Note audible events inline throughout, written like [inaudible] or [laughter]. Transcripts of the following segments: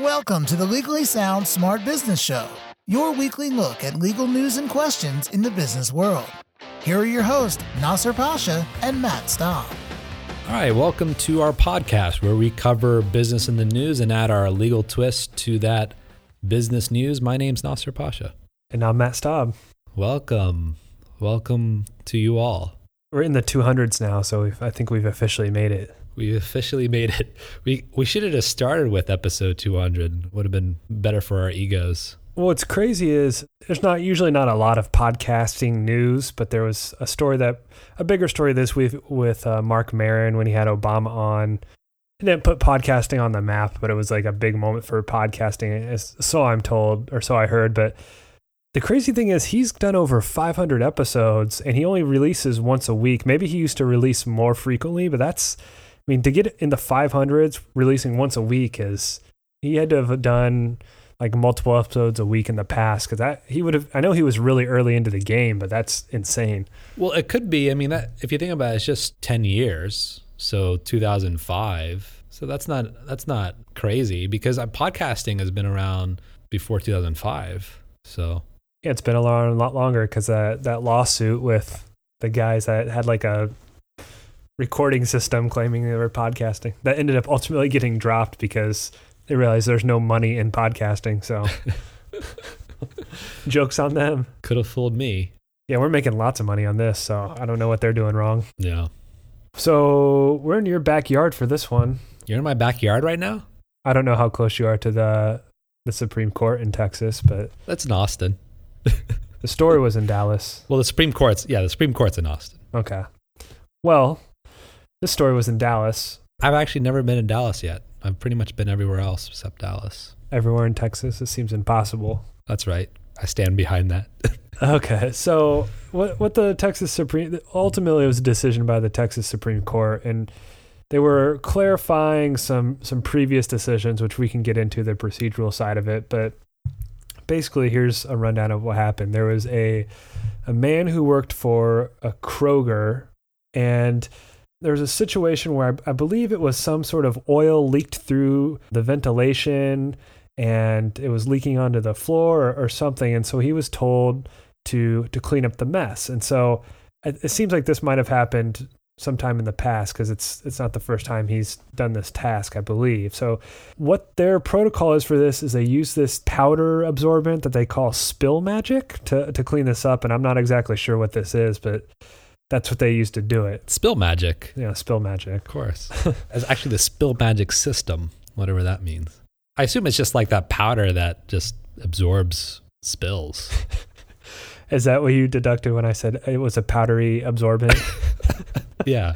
Welcome to the Legally Sound Smart Business Show, your weekly look at legal news and questions in the business world. Here are your hosts, Nasser Pasha and Matt Staub. All right, welcome to our podcast where we cover business in the news and add our legal twist to that business news. My name's Nasser Pasha. And I'm Matt Staub. Welcome. Welcome to you all. We're in the 200s now, so I think we've officially made it. We officially made it. We we should have just started with episode 200. Would have been better for our egos. What's crazy is there's not usually not a lot of podcasting news, but there was a story that a bigger story this week with uh, Marc Maron when he had Obama on. He didn't put podcasting on the map, but it was like a big moment for podcasting. As so I'm told, or so I heard. But the crazy thing is, he's done over 500 episodes, and he only releases once a week. Maybe he used to release more frequently, but that's, I mean, to get in the 500s, releasing once a week is he had to have done like multiple episodes a week in the past because that he would have i know he was really early into the game but that's insane. Well it could be i mean that if you think about it it's just 10 years so 2005 so that's not that's not crazy because uh, podcasting has been around before 2005 so. Yeah it's been a lot, a lot longer because uh, that lawsuit with the guys that had like a recording system claiming they were podcasting that ended up ultimately getting dropped because they realized there's no money in podcasting. So [laughs] jokes on them. Could have fooled me. Yeah, we're making lots of money on this, so I don't know what they're doing wrong. Yeah. So we're in your backyard for this one. You're in my backyard right now? I don't know how close you are to the the Supreme Court in Texas, but that's in Austin. [laughs] the story was in Dallas. Well, the Supreme Court's yeah, the Supreme Court's in Austin. Okay. Well, this story was in Dallas. I've actually never been in Dallas yet. I've pretty much been everywhere else except Dallas. Everywhere in Texas, it seems impossible. That's right. I stand behind that. [laughs] okay, so what what the Texas Supreme ultimately it was a decision by the Texas Supreme Court, and they were clarifying some some previous decisions, which we can get into the procedural side of it. But basically, here's a rundown of what happened. There was a a man who worked for a Kroger, and there was a situation where I, I, believe it was some sort of oil leaked through the ventilation and it was leaking onto the floor or, or something. And so he was told to to clean up the mess. And so it, it seems like this might have happened sometime in the past because it's it's not the first time he's done this task, I believe. So what their protocol is for this is they use this powder absorbent that they call spill magic to to clean this up. And I'm not exactly sure what this is, but that's what they used to do it. Spill magic. Yeah, spill magic. Of course. [laughs] As actually the spill magic system, whatever that means. I assume it's just like that powder that just absorbs spills. [laughs] Is that what you deducted when I said it was a powdery absorbent? [laughs] yeah.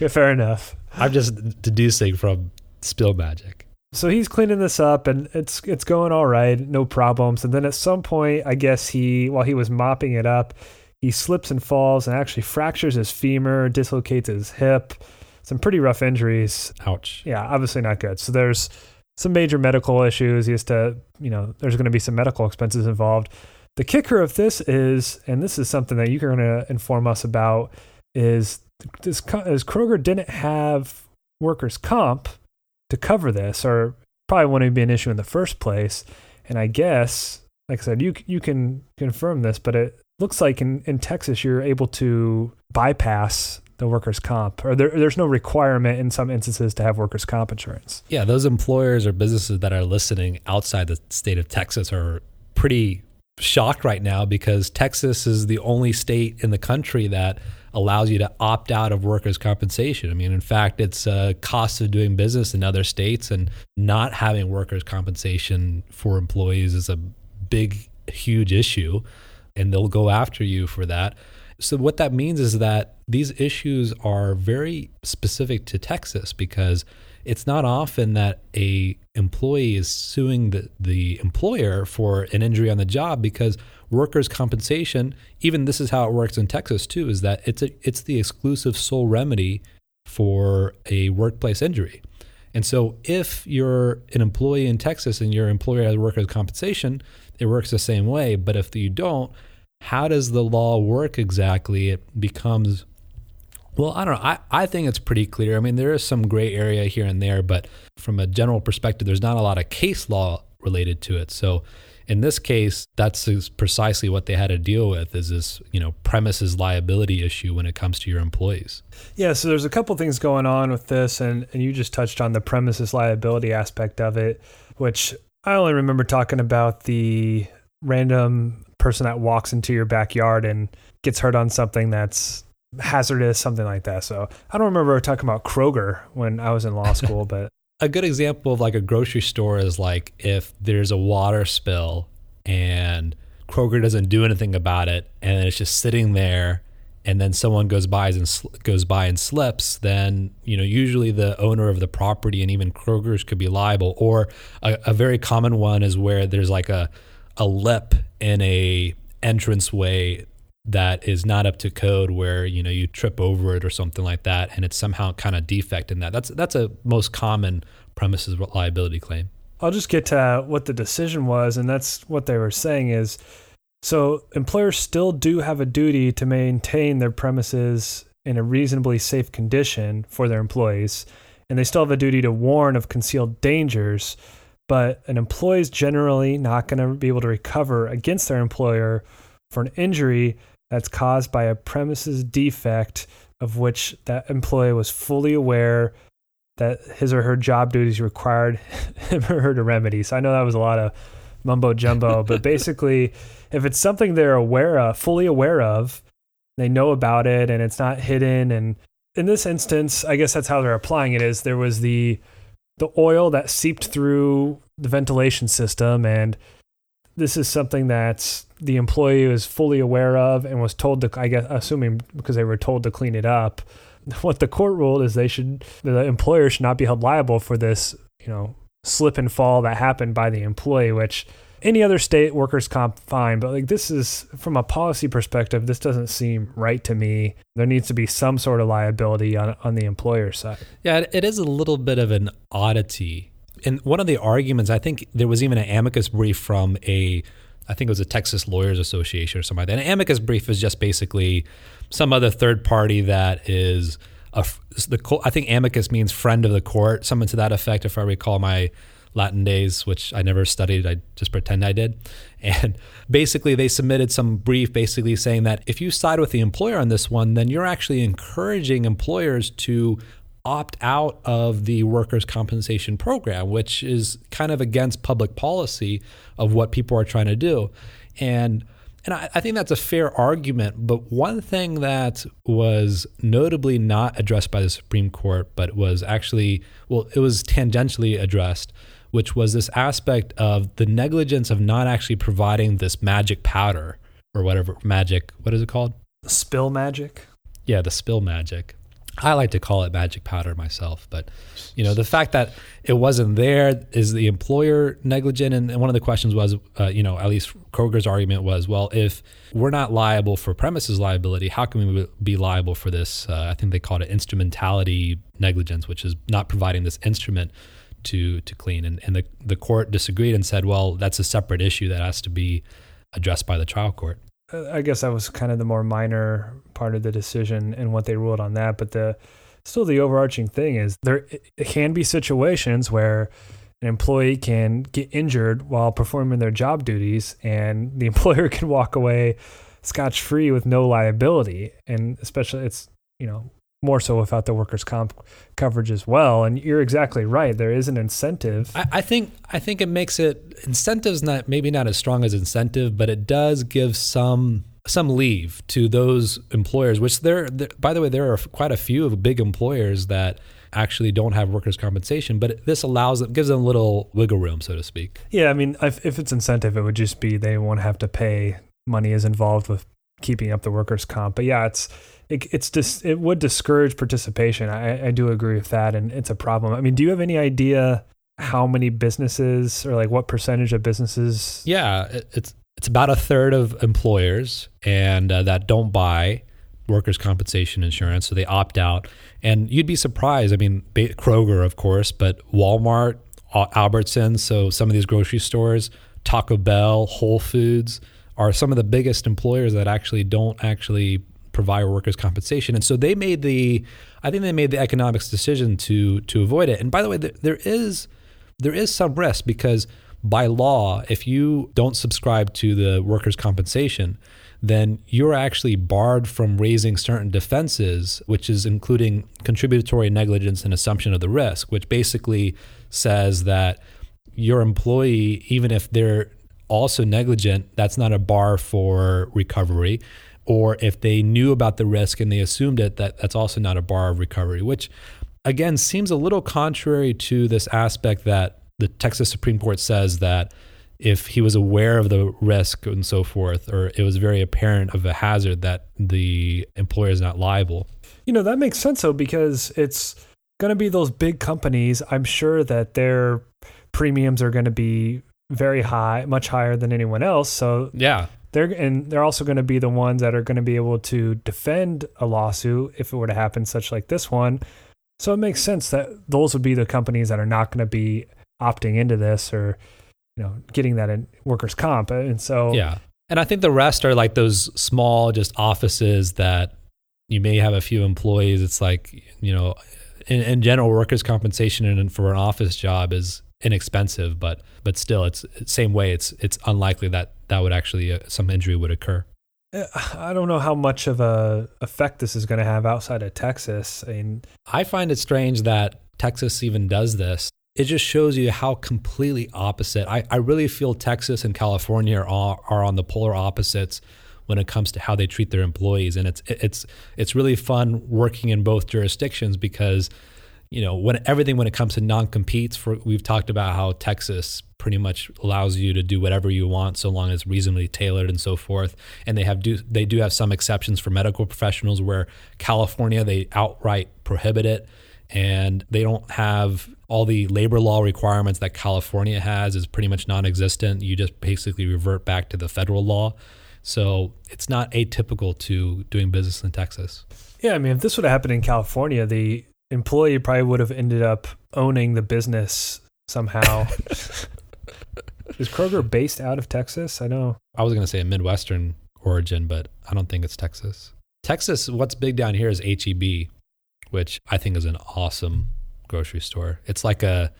yeah. Fair enough. I'm just deducing from spill magic. So he's cleaning this up and it's it's going all right, no problems. And then at some point, I guess he while he was mopping it up, he slips and falls and actually fractures his femur, dislocates his hip. Some pretty rough injuries. Ouch. Yeah, obviously not good. So there's some major medical issues. He has to, you know, there's going to be some medical expenses involved. The kicker of this is, and this is something that you're going to inform us about, is this is Kroger didn't have workers' comp to cover this, or probably wouldn't be an issue in the first place. And I guess, like I said, you you can confirm this, but it looks like in, in Texas you're able to bypass the workers' comp, or there, there's no requirement in some instances to have workers' comp insurance. Yeah, those employers or businesses that are listening outside the state of Texas are pretty shocked right now because Texas is the only state in the country that allows you to opt out of workers' compensation. I mean, in fact, it's a cost of doing business in other states, and not having workers' compensation for employees is a big, huge issue and they'll go after you for that. So what that means is that these issues are very specific to Texas because it's not often that a employee is suing the, the employer for an injury on the job because workers compensation even this is how it works in Texas too is that it's a, it's the exclusive sole remedy for a workplace injury. And so if you're an employee in Texas and your employer has workers compensation, it works the same way, but if you don't, how does the law work exactly? It becomes Well, I don't know. I, I think it's pretty clear. I mean, there is some gray area here and there, but from a general perspective, there's not a lot of case law related to it. So in this case, that's precisely what they had to deal with is this, you know, premises liability issue when it comes to your employees. Yeah, so there's a couple things going on with this and, and you just touched on the premises liability aspect of it, which I only remember talking about the random person that walks into your backyard and gets hurt on something that's hazardous, something like that. So I don't remember talking about Kroger when I was in law [laughs] school, but a good example of like a grocery store is like if there's a water spill and Kroger doesn't do anything about it and it's just sitting there and then someone goes by and sl- goes by and slips, then you know usually the owner of the property and even Kroger's could be liable. Or a, a very common one is where there's like a a lip in a entranceway that is not up to code where you know you trip over it or something like that and it's somehow kind of defect in that. That's that's a most common premises liability claim. I'll just get to what the decision was and that's what they were saying is so employers still do have a duty to maintain their premises in a reasonably safe condition for their employees and they still have a duty to warn of concealed dangers but an employee is generally not going to be able to recover against their employer for an injury that's caused by a premises defect of which that employee was fully aware that his or her job duties required [laughs] him or her to remedy. So I know that was a lot of mumbo jumbo, [laughs] but basically, if it's something they're aware of, fully aware of, they know about it and it's not hidden. And in this instance, I guess that's how they're applying it is there was the the oil that seeped through the ventilation system and this is something that the employee was fully aware of and was told to, I guess, assuming because they were told to clean it up. [laughs] What the court ruled is they should, the employer should not be held liable for this, you know, slip and fall that happened by the employee, which any other state workers comp fine, but like this is from a policy perspective, this doesn't seem right to me. There needs to be some sort of liability on on the employer side. Yeah, it is a little bit of an oddity and one of the arguments, I think there was even an amicus brief from a, I think it was a Texas Lawyers Association or something like that. An amicus brief is just basically some other third party that is a, the I think amicus means friend of the court, something to that effect, if I recall my Latin days, which I never studied. I just pretend I did. And [laughs] basically, they submitted some brief basically saying that if you side with the employer on this one, then you're actually encouraging employers to opt out of the workers' compensation program, which is kind of against public policy of what people are trying to do. And and I, I think that's a fair argument. But one thing that was notably not addressed by the Supreme Court, but was actually, well, it was tangentially addressed, which was this aspect of the negligence of not actually providing this magic powder or whatever magic, what is it called? Spill magic? Yeah, the spill magic. I like to call it magic powder myself, but you know the fact that it wasn't there is the employer negligent. And one of the questions was, uh, you know, at least Kroger's argument was, well, if we're not liable for premises liability, how can we be liable for this? Uh, I think they called it instrumentality negligence, which is not providing this instrument to to clean. And, and the the court disagreed and said, well, that's a separate issue that has to be addressed by the trial court. Uh, I guess that was kind of the more minor part of the decision and what they ruled on that. But the still the overarching thing is there can be situations where an employee can get injured while performing their job duties, and the [laughs] employer can walk away scotch free with no liability. And especially, it's you know more so without the workers' comp coverage as well. And you're exactly right. There is an incentive. I, I, think I think it makes it incentives not maybe not as strong as incentive, but it does give some some leave to those employers. Which there, by the way, there are quite a few of big employers that actually don't have workers' compensation, but this allows it gives them a little wiggle room, so to speak. Yeah, I mean, if, if it's incentive, it would just be they won't have to pay. Money is involved with keeping up the workers' comp, but yeah, it's it, it's just it would discourage participation. I, I do agree with that, and it's a problem. I mean, do you have any idea how many businesses or like what percentage of businesses? Yeah, it's it's about a third of employers and uh, that don't buy workers' compensation insurance, so they opt out. And you'd be surprised. I mean, Kroger, of course, but Walmart, Albertsons, so some of these grocery stores, Taco Bell, Whole Foods are some of the biggest employers that actually don't actually provide workers' compensation. And so they made the, I think they made the economics decision to to avoid it. And by the way, there, there is there is some risk because by law, if you don't subscribe to the workers' compensation, then you're actually barred from raising certain defenses, which is including contributory negligence and assumption of the risk, which basically says that your employee, even if they're also negligent, that's not a bar for recovery. Or if they knew about the risk and they assumed it, that that's also not a bar of recovery, which again seems a little contrary to this aspect that the Texas Supreme Court says that if he was aware of the risk and so forth, or it was very apparent of a hazard that the employer is not liable. You know, that makes sense though, because it's going to be those big companies. I'm sure that their premiums are going to be very high, much higher than anyone else. So yeah, they're and they're also going to be the ones that are going to be able to defend a lawsuit if it were to happen, such like this one. So it makes sense that those would be the companies that are not going to be opting into this or you know getting that in workers comp and so yeah and i think the rest are like those small just offices that you may have a few employees it's like you know in, in general workers compensation and for an office job is inexpensive but but still it's same way it's it's unlikely that that would actually uh, some injury would occur uh, I don't know how much of a effect this is going to have outside of Texas. I mean, I find it strange that Texas even does this it just shows you how completely opposite. I, I really feel Texas and California are, are on the polar opposites when it comes to how they treat their employees, and it's it's it's really fun working in both jurisdictions because you know when everything when it comes to non-competes for we've talked about how Texas pretty much allows you to do whatever you want so long as reasonably tailored and so forth and they have do they do have some exceptions for medical professionals where California they outright prohibit it and they don't have all the labor law requirements that California has is pretty much non-existent. You just basically revert back to the federal law. So it's not atypical to doing business in Texas. Yeah, I mean, if this would have happened in California, the employee probably would have ended up owning the business somehow. [laughs] Is Kroger based out of Texas? I know. I was going to say a Midwestern origin, but I don't think it's Texas. Texas, what's big down here is HEB, which I think is an awesome grocery store. It's like a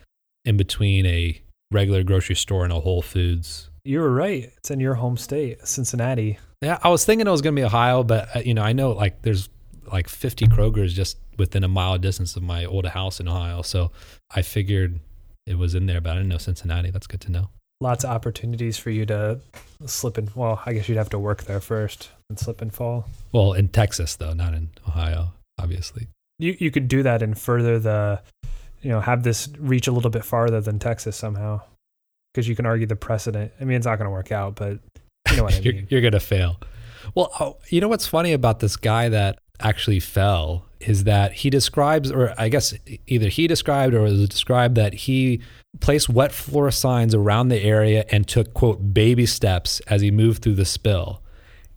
in between a regular grocery store and a Whole Foods. You were right. It's in your home state, Cincinnati. Yeah, I was thinking it was going to be Ohio, but uh, you know, I know like there's like 50 Krogers just within a mile distance of my old house in Ohio. So I figured it was in there, but I didn't know Cincinnati. That's good to know. Lots of opportunities for you to slip and well, I guess you'd have to work there first and slip and fall. Well, in Texas though, not in Ohio, obviously you you could do that and further the you know have this reach a little bit farther than Texas somehow because you can argue the precedent. I mean, it's not going to work out, but you know what I [laughs] mean. you're, you're going to fail. Well, oh, you know what's funny about this guy that actually fell is that he describes, or I guess either he described or was described that he placed wet floor signs around the area and took quote baby steps as he moved through the spill.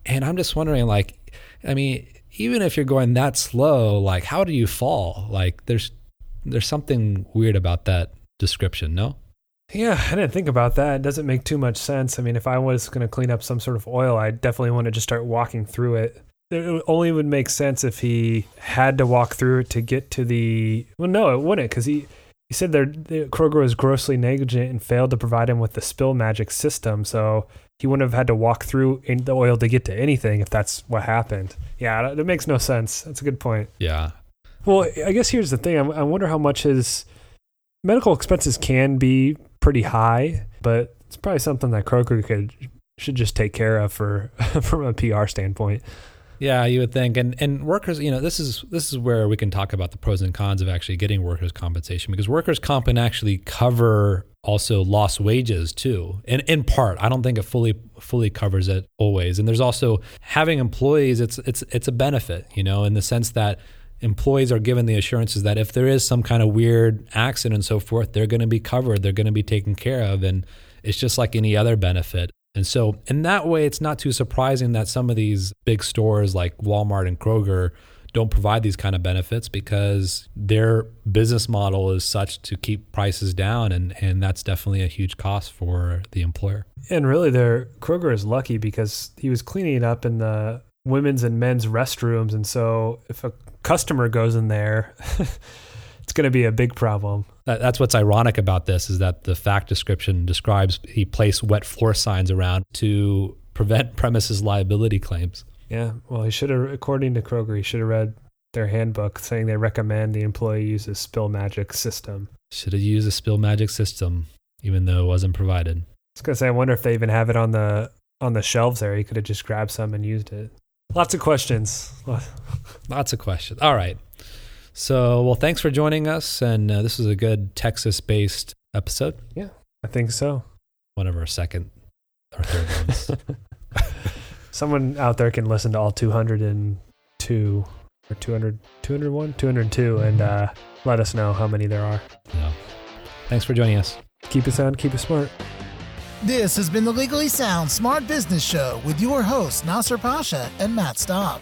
And I'm just wondering, like, I mean, even if you're going that slow, like how do you fall? Like there's there's something weird about that description, no? Yeah, I didn't think about that. It doesn't make too much sense. I mean, if I was going to clean up some sort of oil, I definitely want to just start walking through it. It only would make sense if he had to walk through it to get to the. Well, no, it wouldn't, because he he said there Kroger was grossly negligent and failed to provide him with the spill magic system. So he wouldn't have had to walk through the oil to get to anything if that's what happened. Yeah, that makes no sense. That's a good point. Yeah. Well, I guess here's the thing. I wonder how much his medical expenses can be pretty high, but it's probably something that Kroger could should just take care of for [laughs] from a PR standpoint. Yeah, you would think, and and workers, you know, this is this is where we can talk about the pros and cons of actually getting workers' compensation because workers' comp can actually cover also lost wages too, and in part, I don't think it fully fully covers it always. And there's also having employees; it's it's it's a benefit, you know, in the sense that employees are given the assurances that if there is some kind of weird accident and so forth, they're going to be covered, they're going to be taken care of, and it's just like any other benefit. And so, in that way, it's not too surprising that some of these big stores like Walmart and Kroger don't provide these kind of benefits because their business model is such to keep prices down and and that's definitely a huge cost for the employer. And really there, Kroger is lucky because he was cleaning it up in the women's and men's restrooms, and so if a customer goes in there, [laughs] going to be a big problem. That, that's what's ironic about this is that the fact description describes he placed wet floor signs around to prevent [laughs] premises liability claims. Yeah, well, he should have, according to Kroger, he should have read their handbook saying they recommend the employee use a spill magic system. Should have used a spill magic system, even though it wasn't provided. I was gonna say, I wonder if they even have it on the on the shelves there. He could have just grabbed some and used it. Lots of questions. [laughs] Lots of questions. All right. So, well, thanks for joining us. And uh, this is a good Texas based episode. Yeah, I think so. One of our second or third ones. [laughs] [laughs] Someone out there can listen to all 202 or 200, 201, 202 and uh, let us know how many there are. Yeah. Thanks for joining us. Keep it sound, keep it smart. This has been the Legally Sound Smart Business Show with your hosts Nasser Pasha and Matt Staub.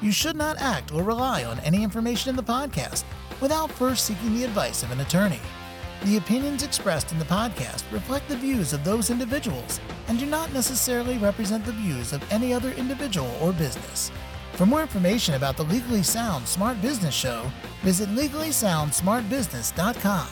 You should not act or rely on any information in the podcast without first seeking the advice of an attorney. The opinions expressed in the podcast reflect the views of those individuals and do not necessarily represent the views of any other individual or business. For more information about the Legally Sound Smart Business Show, visit legallysoundsmartbusiness.com.